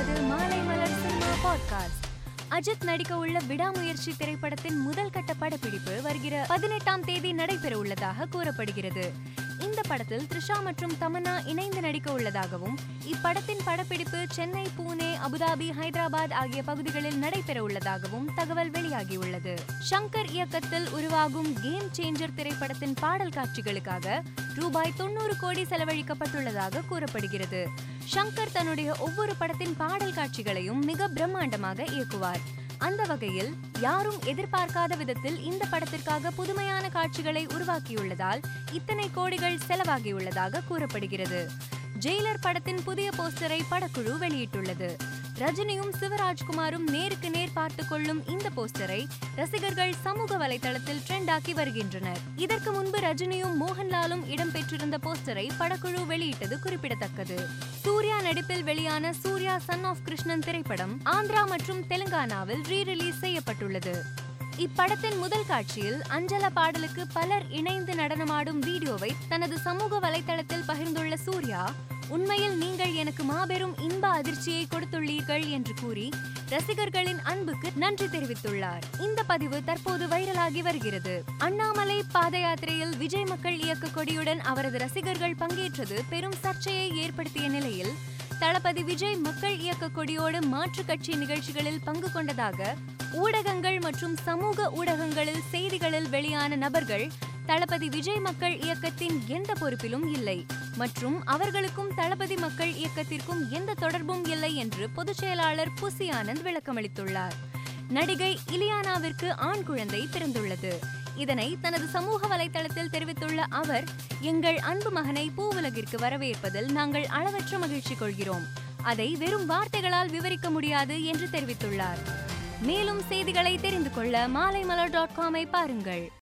கொண்டிருப்பது மாலை மலர் cinema podcast. Ajith நடிக்க உள்ள விடாமுயற்சி திரைப்படத்தின் முதல் கட்ட படப்பிடிப்பு வருகிற பதினெட்டாம் தேதி நடைபெற உள்ளதாக கூறப்படுகிறது. இந்த படத்தில் த்ரிஷா மற்றும் தமன்னா இணைந்து நடிக்க உள்ளதாகவும் இப்படத்தின் படப்பிடிப்பு சென்னை பூனே அபுதாபி ஹைதராபாத் ஆகிய பகுதிகளில் நடைபெற உள்ளதாகவும் தகவல் வெளியாகியுள்ளது. ஷங்கர் இயக்கத்தில் உருவாகும் கேம் சேஞ்சர் திரைப்படத்தின் பாடல் காட்சிகளுக்காக ரூபாய் தொண்ணூறு கோடி செலவழிக்கப்பட்டுள்ளதாக கூறப்படுகிறது. ஷங்கர் தன்னுடைய ஒவ்வொரு படத்தின் பாடல் காட்சிகளையும் மிக பிரம்மாண்டமாக இயக்குவார். அந்த வகையில் யாரும் எதிர்பார்க்காத விதத்தில் இந்த படத்திற்காக புதுமையான காட்சிகளை உருவாக்கியுள்ளதால் இத்தனை கோடிகள் செலவாகியுள்ளதாக கூறப்படுகிறது. ஜெயிலர் படத்தின் புதிய போஸ்டரை படக்குழு வெளியிட்டுள்ளது. ரஜினியும் சிவராஜ்குமாரும் நேருக்கு நேர் பார்த்து கொள்ளும் இந்த போஸ்டரை ரசிகர்கள் சமூக வலைதளத்தில் ட்ரெண்ட் ஆக்கி வருகின்றனர். இதற்கு முன்பு ரஜினியும் மோகன்லாலும் இடம்பெற்றிருந்த போஸ்டரை படக்குழு வெளியிட்டது குறிப்பிடத்தக்கது. சூர்யா நடிப்பில் வெளியான சூர்யா சன் ஆஃப் கிருஷ்ணன் திரைப்படம் ஆந்திரா மற்றும் தெலுங்கானாவில் ரீ ரிலீஸ் செய்யப்பட்டுள்ளது. இப்படத்தின் முதல் காட்சியில் அஞ்சல பாடலுக்கு பலர் இணைந்து நடனமாடும் வீடியோவை தனது சமூக வலைதளத்தில் பகிர்ந்துள்ள சூர்யா உண்மையில் நீங்கள் எனக்கு மாபெரும் இன்ப அதிர்ச்சியை கொடுத்துள்ளீர்கள் என்று கூறி ரசிகர்களின் அன்புக்கு நன்றி தெரிவித்துள்ளார். இந்த பதிவு தற்போது வைரலாகி வருகிறது. அண்ணாமலை பாத யாத்திரையில் விஜய் மக்கள் இயக்க கொடியுடன் அவரது ரசிகர்கள் பங்கேற்றது பெரும் சர்ச்சையை ஏற்படுத்திய நிலையில் தளபதி விஜய் மக்கள் இயக்க கொடியோடு மாற்றுக் கட்சி நிகழ்ச்சிகளில் பங்கு கொண்டதாக ஊடகங்கள் மற்றும் சமூக ஊடகங்களில் செய்திகளில் வெளியான நபர்கள் தளபதி விஜய் மக்கள் இயக்கத்தின் எந்த பொறுப்பிலும் இல்லை. மற்றும் அவர்களுக்கும் தளபதி மக்கள் இயக்கத்திற்கும் எந்த தொடர்பும் இல்லை என்று பொதுச் செயலாளர் புசி ஆனந்த் விளக்கமளித்துள்ளார். நடிகை இலியானாவிற்கு ஆண் குழந்தை பிறந்துள்ளது. இதனை தனது சமூக வலைதளத்தில் தெரிவித்துள்ள அவர் எங்கள் அன்பு மகனை பூவுலகிற்கு வரவேற்பதில் நாங்கள் அளவற்ற மகிழ்ச்சி கொள்கிறோம். அதை வெறும் வார்த்தைகளால் விவரிக்க முடியாது என்று தெரிவித்துள்ளார். மேலும் செய்திகளை தெரிந்து கொள்ள மாலைமலர் டாட் காமை பாருங்கள்.